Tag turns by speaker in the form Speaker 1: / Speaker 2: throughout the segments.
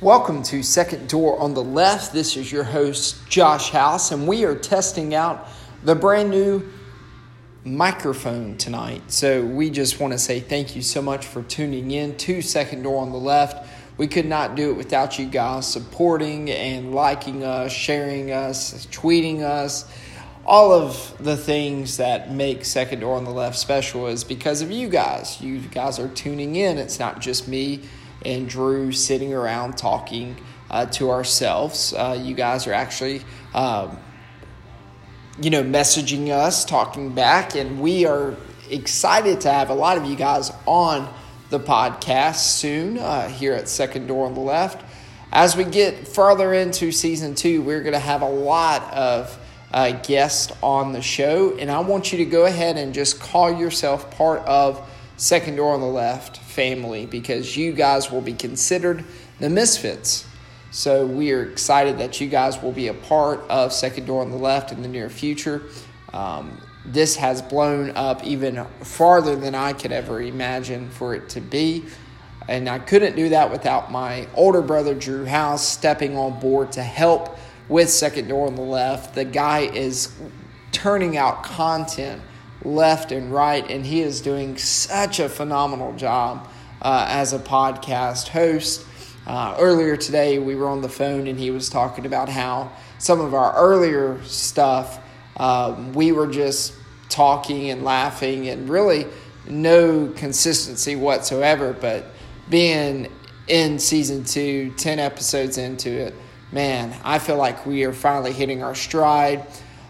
Speaker 1: Welcome to Second Door on the Left. This is your host, Josh House, and we are testing out the brand new microphone tonight. So we just want to say thank you so much for tuning in to Second Door on the Left. We could not do it without you guys supporting and liking us, sharing us, tweeting us. All of the things that make Second Door on the Left special is because of you guys. You guys are tuning in. It's not just me and Drew sitting around talking uh, to ourselves. Uh, you guys are actually, um, you know, messaging us, talking back, and we are excited to have a lot of you guys on the podcast soon uh, here at Second Door on the Left. As we get further into season two, we're going to have a lot of uh, guests on the show, and I want you to go ahead and just call yourself part of Second Door on the Left family because you guys will be considered the misfits. So we are excited that you guys will be a part of Second Door on the Left in the near future. Um, this has blown up even farther than I could ever imagine for it to be. And I couldn't do that without my older brother, Drew House, stepping on board to help with Second Door on the Left. The guy is turning out content left and right, and he is doing such a phenomenal job uh, as a podcast host. Uh, earlier today, we were on the phone, and he was talking about how some of our earlier stuff, um, we were just talking and laughing, and really no consistency whatsoever. But being in season two, 10 episodes into it, man, I feel like we are finally hitting our stride.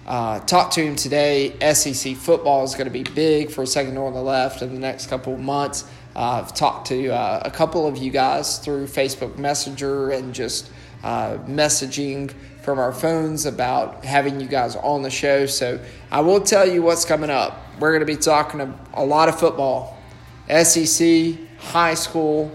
Speaker 1: Uh, talked to him today. SEC football is going to be big for second door on the left in the next couple of months. Uh, I've talked to uh, a couple of you guys through Facebook Messenger and just uh, messaging from our phones about having you guys on the show. So I will tell you what's coming up. We're going to be talking a, a lot of football, SEC, high school,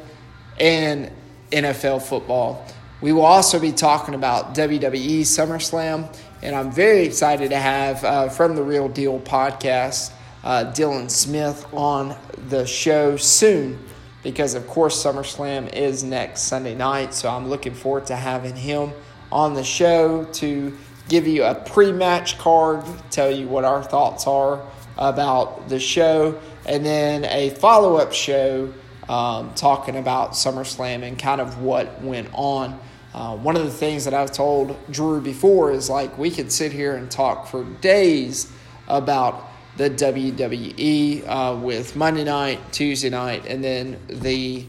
Speaker 1: and NFL football. We will also be talking about WWE SummerSlam and I'm very excited to have uh, from the Real Deal podcast uh, Dylan Smith on the show soon because, of course, SummerSlam is next Sunday night. So I'm looking forward to having him on the show to give you a pre match card, tell you what our thoughts are about the show, and then a follow up show um, talking about SummerSlam and kind of what went on. Uh, one of the things that I've told Drew before is like we could sit here and talk for days about the WWE uh, with Monday night, Tuesday night, and then the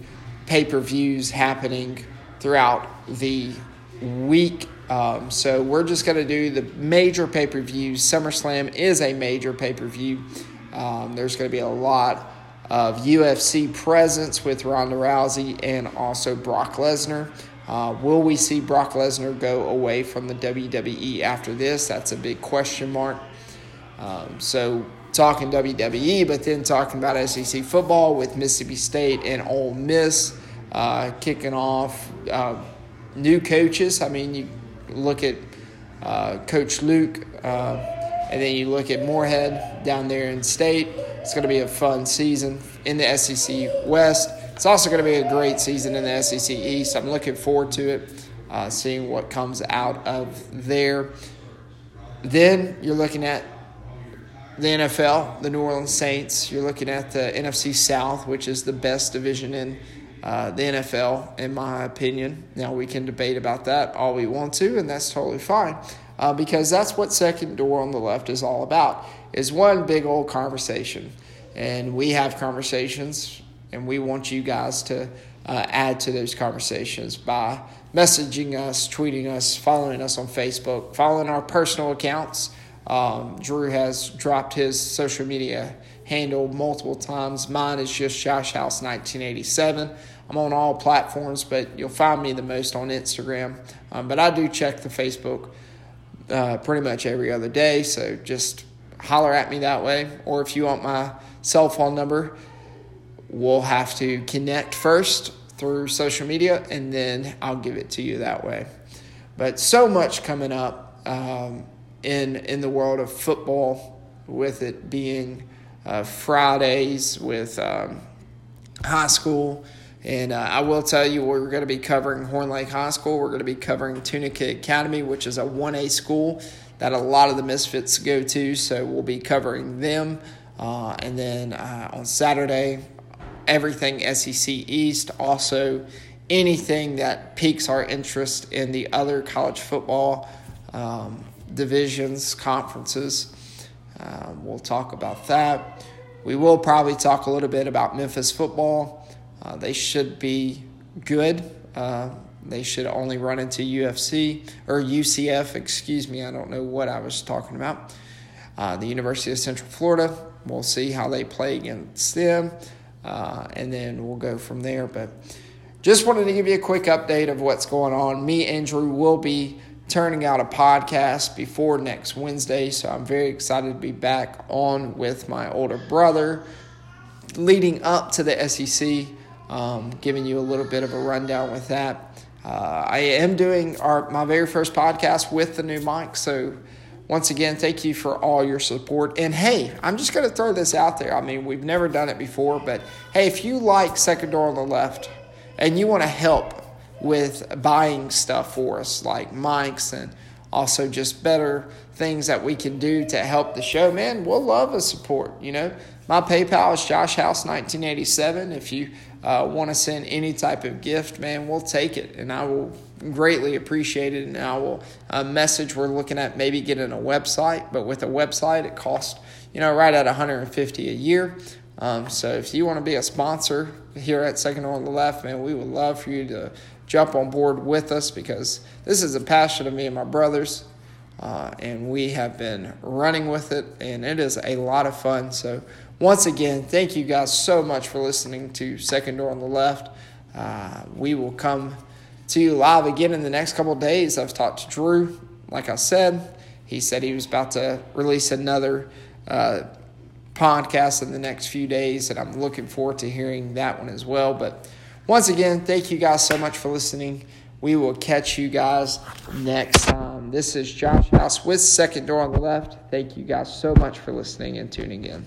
Speaker 1: pay per views happening throughout the week. Um, so we're just going to do the major pay per views. SummerSlam is a major pay per view. Um, there's going to be a lot of UFC presence with Ronda Rousey and also Brock Lesnar. Uh, will we see Brock Lesnar go away from the WWE after this? That's a big question mark. Um, so, talking WWE, but then talking about SEC football with Mississippi State and Ole Miss uh, kicking off. Uh, new coaches. I mean, you look at uh, Coach Luke, uh, and then you look at Moorhead down there in state. It's going to be a fun season in the SEC West. It's also going to be a great season in the SEC East. I'm looking forward to it, uh, seeing what comes out of there. Then you're looking at the NFL, the New Orleans Saints. You're looking at the NFC South, which is the best division in uh, the NFL, in my opinion. Now, we can debate about that all we want to, and that's totally fine. Uh, because that's what second door on the left is all about is one big old conversation and we have conversations and we want you guys to uh, add to those conversations by messaging us, tweeting us, following us on Facebook, following our personal accounts. Um, Drew has dropped his social media handle multiple times. Mine is just Josh House 1987. I'm on all platforms, but you'll find me the most on Instagram. Um, but I do check the Facebook uh, pretty much every other day, so just holler at me that way. Or if you want my cell phone number, we'll have to connect first through social media and then I'll give it to you that way. But so much coming up um, in in the world of football, with it being uh, Fridays with um, high school And uh, I will tell you, we're going to be covering Horn Lake High School. We're going to be covering Tunica Academy, which is a 1A school that a lot of the Misfits go to. So we'll be covering them. Uh, and then uh, on Saturday, everything SEC East. Also, anything that piques our interest in the other college football um, divisions, conferences. Uh, we'll talk about that. We will probably talk a little bit about Memphis football. Uh, they should be good. Uh, they should only run into UFC or UCF, excuse me. I don't know what I was talking about. Uh, the University of Central Florida. We'll see how they play against them, uh, and then we'll go from there. But just wanted to give you a quick update of what's going on. Me, Andrew, will be turning out a podcast before next Wednesday, so I'm very excited to be back on with my older brother, leading up to the SEC, um, giving you a little bit of a rundown with that. Uh, I am doing our my very first podcast with the new mic, so once again, thank you for all your support. And hey, I'm just going to throw this out there. I mean, we've never done it before, but hey, if you like Second Door on the Left and you want to help with buying stuff for us, like mics and also just better things that we can do to help the show, man, we'll love a support. You know, my PayPal is Josh House 1987. If you uh, want to send any type of gift, man, we'll take it, and I will greatly appreciate it. And I will uh, message. We're looking at maybe getting a website, but with a website, it costs you know right at 150 a year. Um, so if you want to be a sponsor here at Second on the Left, man, we would love for you to jump on board with us because this is a passion of me and my brothers. Uh, and we have been running with it, and it is a lot of fun. So, once again, thank you guys so much for listening to Second Door on the Left. Uh, we will come to you live again in the next couple days. I've talked to Drew, like I said. He said he was about to release another uh, podcast in the next few days, and I'm looking forward to hearing that one as well. But once again, thank you guys so much for listening. We will catch you guys next time. This is Josh House with Second Door on the Left. Thank you guys so much for listening and tuning in.